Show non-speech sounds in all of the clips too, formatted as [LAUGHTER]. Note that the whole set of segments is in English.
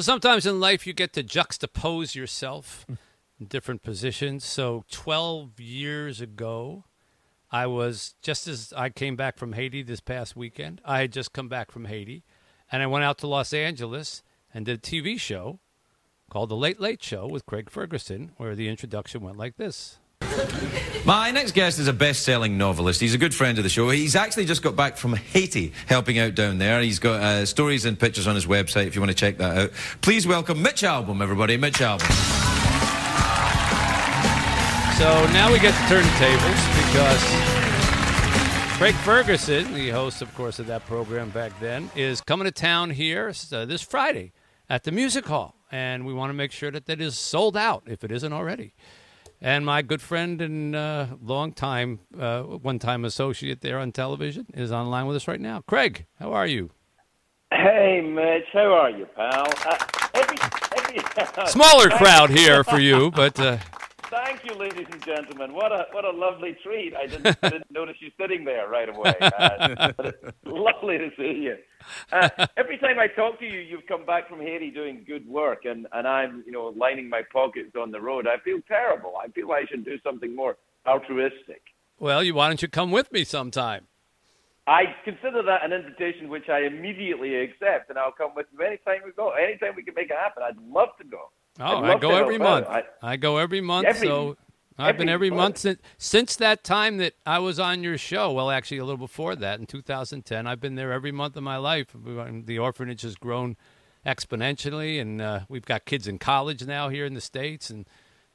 So sometimes in life you get to juxtapose yourself in different positions. So 12 years ago, I was just as I came back from Haiti this past weekend. I had just come back from Haiti, and I went out to Los Angeles and did a TV show called The Late Late Show with Craig Ferguson, where the introduction went like this. My next guest is a best selling novelist. He's a good friend of the show. He's actually just got back from Haiti helping out down there. He's got uh, stories and pictures on his website if you want to check that out. Please welcome Mitch Albom, everybody. Mitch Albom. So now we get to turn the tables because Craig Ferguson, the host, of course, of that program back then, is coming to town here uh, this Friday at the Music Hall. And we want to make sure that that is sold out if it isn't already. And my good friend and uh, long time, uh, one time associate there on television is online with us right now. Craig, how are you? Hey, Mitch, how are you, pal? Uh, every, every, [LAUGHS] Smaller crowd here for you, but uh, Thank you, ladies and gentlemen. What a what a lovely treat. I didn't, I [LAUGHS] didn't notice you sitting there right away. Uh, [LAUGHS] lovely to see you. Uh, every time I talk to you, you've come back from Haiti doing good work, and, and I'm you know lining my pockets on the road. I feel terrible. I feel I should do something more altruistic. well, you why don't you come with me sometime? I consider that an invitation which I immediately accept, and I'll come with you anytime we go. Anytime we can make it happen, I'd love to go. Oh, I go every month. out. I, go every month. Every- so I've been every every month month. since since that time that I was on your show. Well, actually, a little before that, in 2010, I've been there every month of my life. The orphanage has grown exponentially, and uh, we've got kids in college now here in the states, and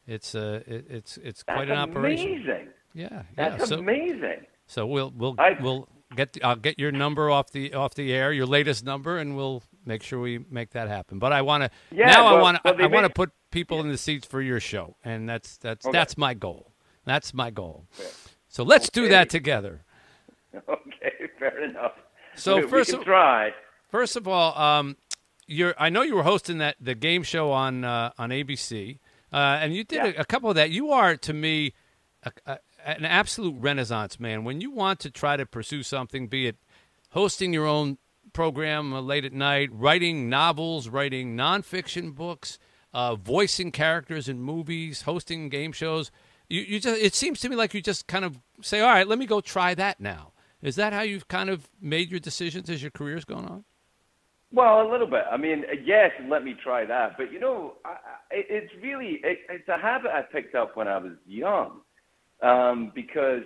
it's uh, it, it's it's quite That's an operation. Amazing. Yeah, yeah. That's so amazing. so we'll we'll I- we'll get the, I'll get your number off the off the air, your latest number, and we'll make sure we make that happen. But I want to Yeah, now. I want to well, I want to put people in the seats for your show, and that's that's Okay. that's my goal. That's my goal. So let's do that together. [LAUGHS] Okay, fair enough. So first of- try. First of all, um, you're I know you were hosting that the game show on uh, on ABC, uh, and you did Yeah. a, a couple of that. You are to me a, a, an absolute renaissance man. When you want to try to pursue something, be it hosting your own program uh, late at night, writing novels, writing nonfiction books, uh, voicing characters in movies, hosting game shows. You, you just it seems to me like you just kind of say, all right, let me go try that now. Is that how you've kind of made your decisions as your career's going on? Well, a little bit. I mean, yes, let me try that. But you know, I, it's really it, it's a habit I picked up when I was young, um, because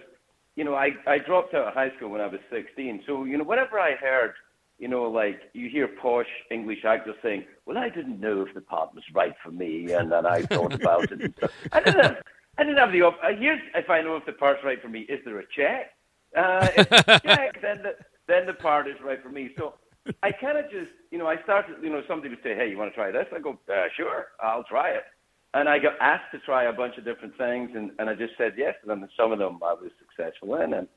you know I I dropped out of high school when I was 16. So you know, whenever I heard, you know, like you hear posh English actors saying, "Well, I didn't know if the part was right for me," and then I thought about it. And [LAUGHS] stuff. I didn't have I didn't have the op- uh, here's if I know if the part's right for me. Is there a check? Uh, if a check, then the then the part is right for me. So. I kind of just, you know, I started, you know, somebody would say, hey, you want to try this? I go, uh, sure, I'll try it. And I got asked to try a bunch of different things, and, and I just said yes. And some of them I was successful in, and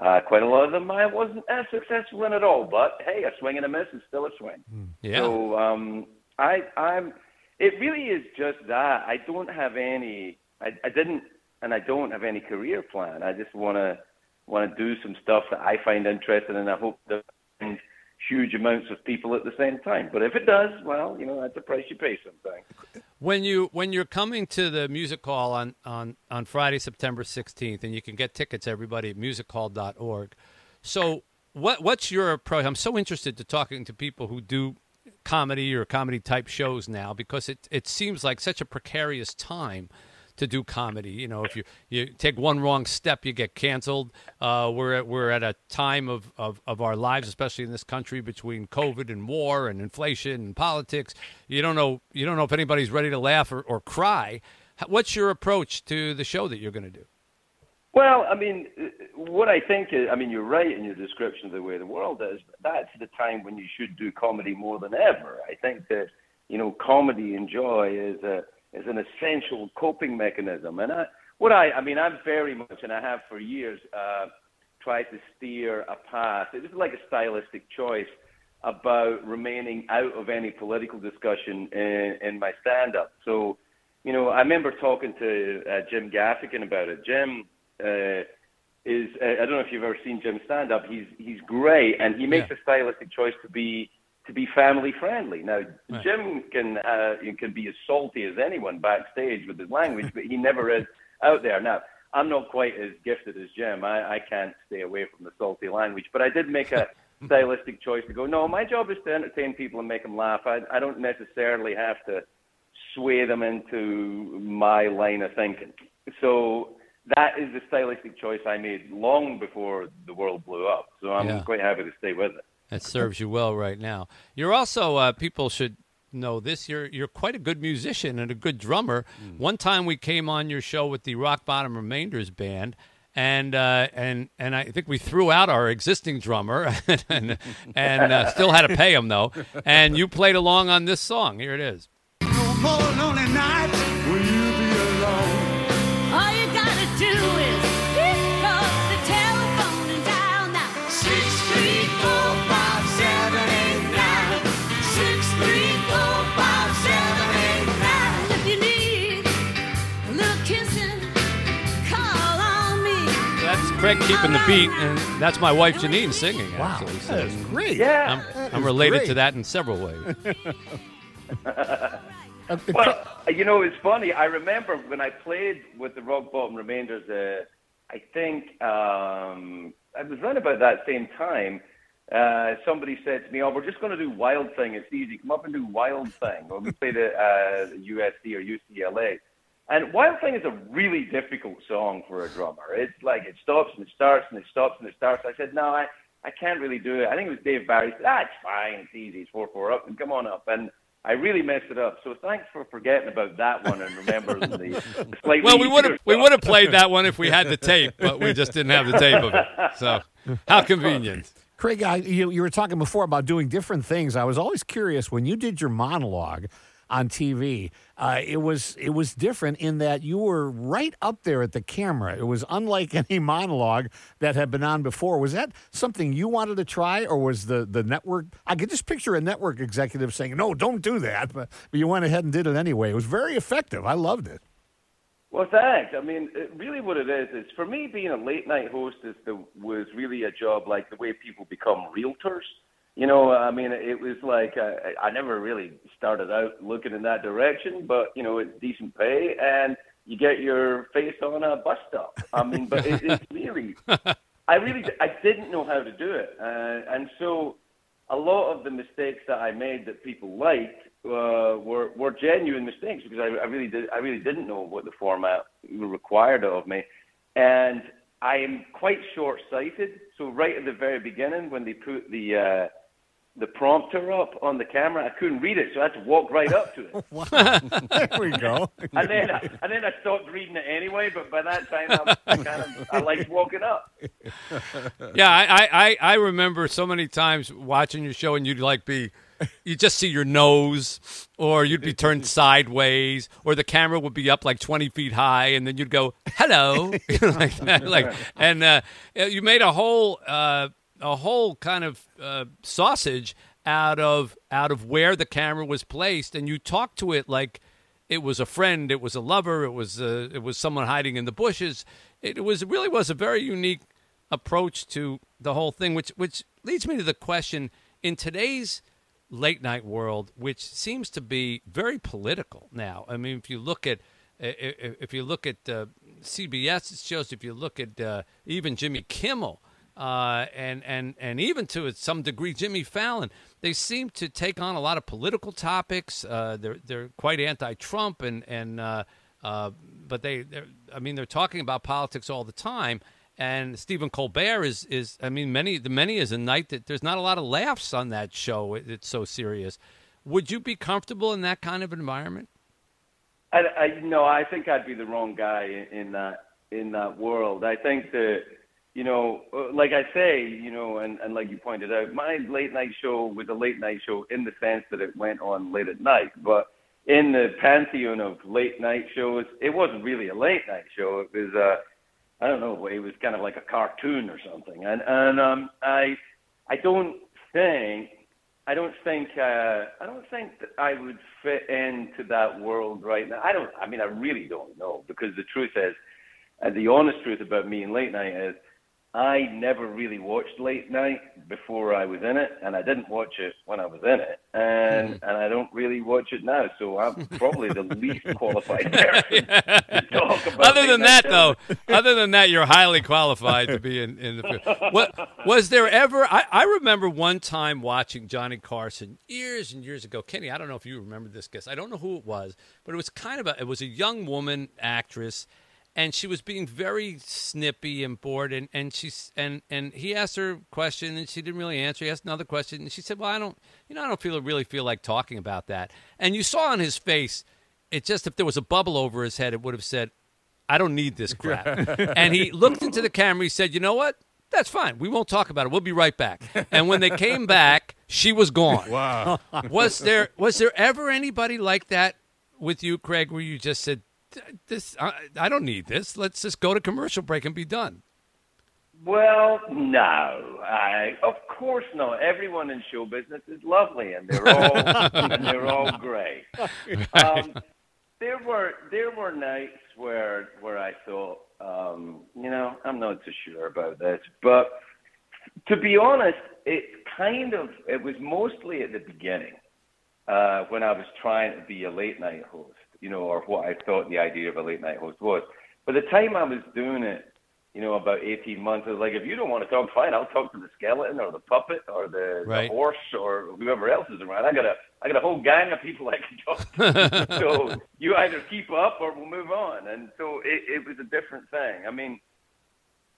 uh, quite a lot of them I wasn't as successful in at all. But hey, a swing and a miss is still a swing. Yeah. So um, I, I'm. It really is just that. I don't have any. I, I didn't, and I don't have any career plan. I just want to want to do some stuff that I find interesting, and I hope that I find huge amounts of people at the same time. But if it does, well, you know, that's the price you pay sometimes. When you when you're coming to the music hall on, on, on Friday, September 16th, and you can get tickets, everybody at musichall.org. So what what's your approach? I'm so interested to talking to people who do comedy or comedy type shows now because it it seems like such a precarious time to do comedy. You know, if you, you take one wrong step, you get canceled. Uh, we're at, we're at a time of, of, of our lives, especially in this country, between COVID and war and inflation and politics. You don't know you don't know if anybody's ready to laugh or, or cry. What's your approach to the show that you're going to do? Well, I mean, what I think is, I mean, you're right in your description of the way the world is. That's the time when you should do comedy more than ever. I think that, you know, comedy and joy is a is an essential coping mechanism. And I, what I, I mean, I'm very much, and I have for years, uh, tried to steer a path. It was like a stylistic choice about remaining out of any political discussion in, in my stand-up. So, you know, I remember talking to uh, Jim Gaffigan about it. Jim uh, is, uh, I don't know if you've ever seen Jim stand up. He's he's great, and he makes Yeah. a stylistic choice to be to be family friendly. Now, Right. Jim can uh, can be as salty as anyone backstage with his language, but he never is out there. Now, I'm not quite as gifted as Jim. I, I can't stay away from the salty language, but I did make a [LAUGHS] stylistic choice to go. No, my job is to entertain people and make them laugh. I, I don't necessarily have to sway them into my line of thinking. So that is the stylistic choice I made long before the world blew up. So I'm Yeah. quite happy to stay with it. That serves you well right now. You're also uh, people should know this. You're you're quite a good musician and a good drummer. One time we came on your show with the Rock Bottom Remainders band. And uh, and and I think we threw out our existing drummer, [LAUGHS] and and uh, still had to pay him though. And you played along on this song. Here it is. Keeping the beat, and that's my wife Janine singing. Wow, Actually, so that is great. Yeah. I'm, I'm related to that in several ways. [LAUGHS] Uh, Well, you know, it's funny. I remember when I played with the Rock Bottom Remainders. Uh, I think um, I was around about that same time. Uh, somebody said to me, "Oh, we're just going to do Wild Thing. It's easy. Come up and do Wild Thing." Or we played at uh, USC or UCLA. And Wild Thing is a really difficult song for a drummer. It's like it stops and it starts and it stops and it starts. I said, "No, I, I can't really do it." I think it was Dave Barry. He said, "Ah, it's fine. It's easy. It's four four up and come on up." And I really messed it up. So thanks for forgetting about that one and remembering the, the [LAUGHS] slightly Well, we would have we would have played that one if we had the tape, but we just didn't have the tape of it. So how convenient. Craig, I, you, you were talking before about doing different things. I was always curious when you did your monologue on TV. Uh, it was it was different in that you were right up there at the camera. It was unlike [LAUGHS] any monologue that had been on before. Was that something you wanted to try, or was the the network? I could just picture a network executive saying, "No, don't do that," but, but you went ahead and did it anyway. It was very effective. I loved it. Well, thanks. I mean, it, really, what it is is for me, being a late night host is the was really a job like the way people become realtors. You know, I mean, it was like uh, I never really started out looking in that direction, but you know, it's decent pay and you get your face on a bus stop. I mean, but it, it's [LAUGHS] really, I really, I didn't know how to do it, uh, and so a lot of the mistakes that I made that people liked uh, were were genuine mistakes because I, I really did I really didn't know what the format required of me, and I am quite short sighted. So right at the very beginning, when they put the uh, the prompter up on the camera, I couldn't read it, so I had to walk right up to it. [LAUGHS] There we go. and then I, and then I stopped reading it anyway. But by that time, I, I kind of I liked walking up. Yeah, I, I, I remember so many times watching your show, and you'd like be, you just see your nose, or you'd be turned sideways, or the camera would be up like twenty feet high, and then you'd go hello, [LAUGHS] like that, like, and uh, you made a whole uh, a whole kind of uh, sausage out of out of where the camera was placed, and you talked to it like it was a friend, it was a lover, it was uh, it was someone hiding in the bushes. It was it really was a very unique approach to the whole thing, which which leads me to the question in today's late night world, which seems to be very political now. I mean, if you look at if you look at uh, CBS shows, if you look at uh, even Jimmy Kimmel. Uh, and and and even to some degree, Jimmy Fallon. They seem to take on a lot of political topics. Uh, they're they're quite anti-Trump, and and uh, uh, but they, I mean, they're talking about politics all the time. And Stephen Colbert is is I mean, many the many is a night that there's not a lot of laughs on that show. It, it's so serious. Would you be comfortable in that kind of environment? I, I no, I think I'd be the wrong guy in, that in that world. I think that you know, uh, like I say, you know, and, and like you pointed out, my late night show was a late night show in the sense that it went on late at night. But in the pantheon of late night shows, it wasn't really a late night show. It was, uh, I don't know, it was kind of like a cartoon or something. And and um, I I don't think I don't think uh, I don't think that I would fit into that world right now. I don't. I mean, I really don't know because the truth is, and the honest truth about me in late night is, I never really watched late night before I was in it, and I didn't watch it when I was in it, and [LAUGHS] and I don't really watch it now. So I'm probably the least [LAUGHS] qualified person to talk about. Other than that, though, other than that, you're highly qualified to be in, in the field. What was there ever? I, I remember one time watching Johnny Carson years and years ago. Kenny, I don't know if you remember this guest. I don't know who it was, but it was kind of a. It was a young woman actress, and she was being very snippy and bored. And and she's and and he asked her a question, and she didn't really answer. He asked another question, and she said, "Well, I don't, you know, I don't feel really feel like talking about that." And you saw on his face. It just if there was a bubble over his head, it would have said, I don't need this crap. [LAUGHS] and he looked into the camera. He said, You know what? That's fine. We won't talk about it. We'll be right back. And when they came back, she was gone. Wow. Was there was there ever anybody like that with you, Craig, where you just said, "This I, I don't need this. Let's just go to commercial break and be done." Well, no, I of course not. Everyone in show business is lovely, and they're all [LAUGHS] and they're all great. Um, there were there were nights where where I thought, um, you know, I'm not so sure about this, but to be honest, it kind of it was mostly at the beginning uh, when I was trying to be a late night host, you know, or what I thought the idea of a late night host was. By the time I was doing it, you know, about 18 months, I was like, if you don't want to talk, fine, I'll talk to the skeleton or the puppet or the, Right. the horse or whoever else is around. I got a, I got a whole gang of people I can talk to. [LAUGHS] so you either keep up or we'll move on. And so it, it was a different thing. I mean,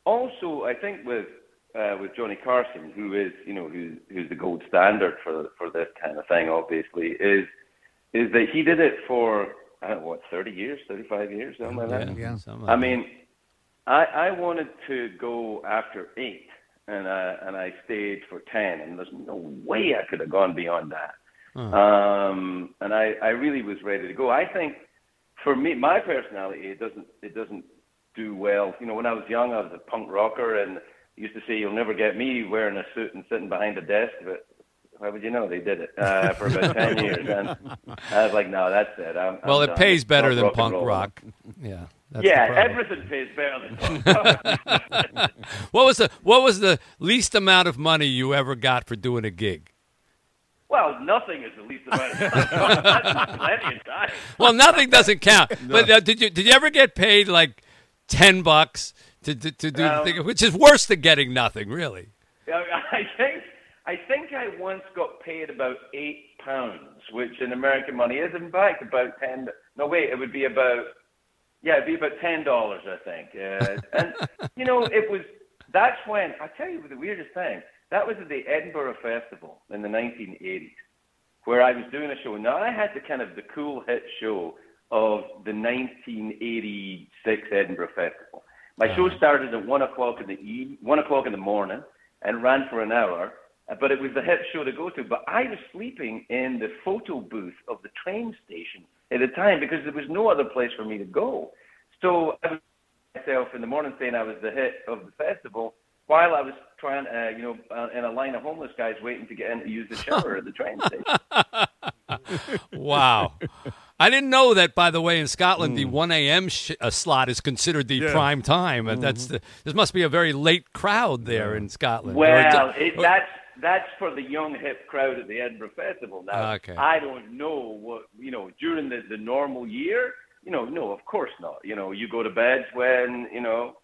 also, I think with uh, with Johnny Carson, who is you know who's who's the gold standard for for this kind of thing, obviously, is is that he did it for I don't know what thirty years, thirty five years, something like that. Yeah. Something I mean, I I wanted to go after eight, and I and I stayed for ten, and there's no way I could have gone beyond that. Um, and I I really was ready to go. I think for me, my personality, it doesn't it doesn't do well. You know, when I was young, I was a punk rocker, and used to say you'll never get me wearing a suit and sitting behind a desk, but. How would you know they did it uh, for about [LAUGHS] ten years? And I was like, "No, that's it." I'm, Well, I'm it done. pays better than punk roll. rock. Yeah. That's yeah, everything pays better than punk [LAUGHS] rock. [LAUGHS] What was the what was the least amount of money you ever got for doing a gig? well, nothing is the least amount of time. That's plenty of time. Well, nothing doesn't count. But uh, did you did you ever get paid like ten bucks to to, to do the thing, which is worse than getting nothing, really? Yeah, I think I think I once got paid about eight pounds, which in American money is in fact about ten. No, wait, it would be about yeah, it'd be about ten dollars, I think. Uh, and [LAUGHS] you know, it was that's when I tell you the weirdest thing. That was at the Edinburgh Festival in the 1980s, where I was doing a show. Now I had the kind of the cool hit show of the 1986 Edinburgh Festival. My show started at one o'clock in the eve, one o'clock in the morning, and ran for an hour. Uh, But it was the hit show to go to. But I was sleeping in the photo booth of the train station at the time because there was no other place for me to go. So I was myself in the morning saying I was the hit of the festival, while I was trying, uh, you know, uh, in a line of homeless guys waiting to get in to use the shower at the train station. [LAUGHS] Wow. I didn't know that, by the way, in Scotland, the 1 a.m. Sh- uh, slot is considered the Yeah. prime time. And that's the, this must be a very late crowd there in Scotland. Well, it- it, that's that's for the young hip crowd at the Edinburgh Festival. Now, Okay. I don't know what you know during the the normal year. You know, no, of course not. You know, you go to bed when you know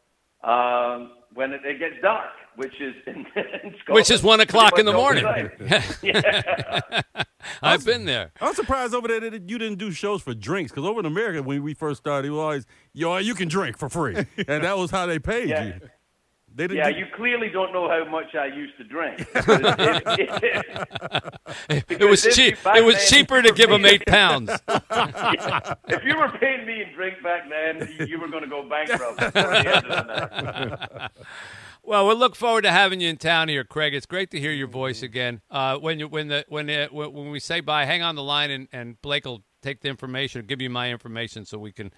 um, when it, it gets dark, which is in, [LAUGHS] in Scotland, which is 1 o'clock in the morning. [LAUGHS] yeah. I've been there. I'm surprised over there that you didn't do shows for drinks because over in America when we first started, it was always yo, you can drink for free, [LAUGHS] and that was how they paid Yeah. you. They didn't. Yeah, do- you clearly don't know how much I used to drink. [LAUGHS] It- it- It [LAUGHS] was cheap. It was cheaper to give them eight pounds. [LAUGHS] if you were paying me in drink back then, you- you were going to go bankrupt. before the end of the night. Well, we'll look forward to having you in town here, Craig. It's great to hear your voice again. Uh, when you when the when when when we say bye, hang on the line, and, and Blake will take the information, give you my information, so we can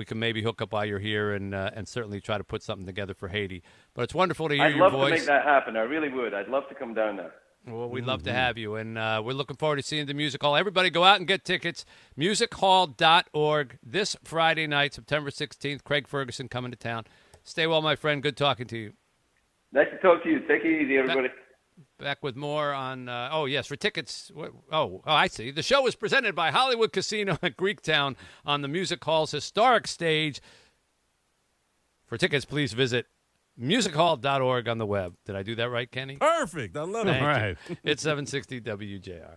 we can maybe hook up while you're here, and uh, and certainly try to put something together for Haiti. But it's wonderful to hear I'd your love to make that happen. I really would. I'd love to come down there. Well, we'd love to have you, and uh, we're looking forward to seeing the music hall. Everybody, go out and get tickets. Musichall.org this Friday night, September 16th. Craig Ferguson coming to town. Stay well, my friend. Good talking to you. Nice to talk to you. Take it easy, everybody. Back with more on. Uh, oh yes, for tickets. Oh, oh, I see. The show is presented by Hollywood Casino [LAUGHS] at Greektown on the Music Hall's historic stage. For tickets, please visit musichall.org on the web. Did I do that right, Kenny? Perfect. I love it. Thank you. Right. It's 760 WJR.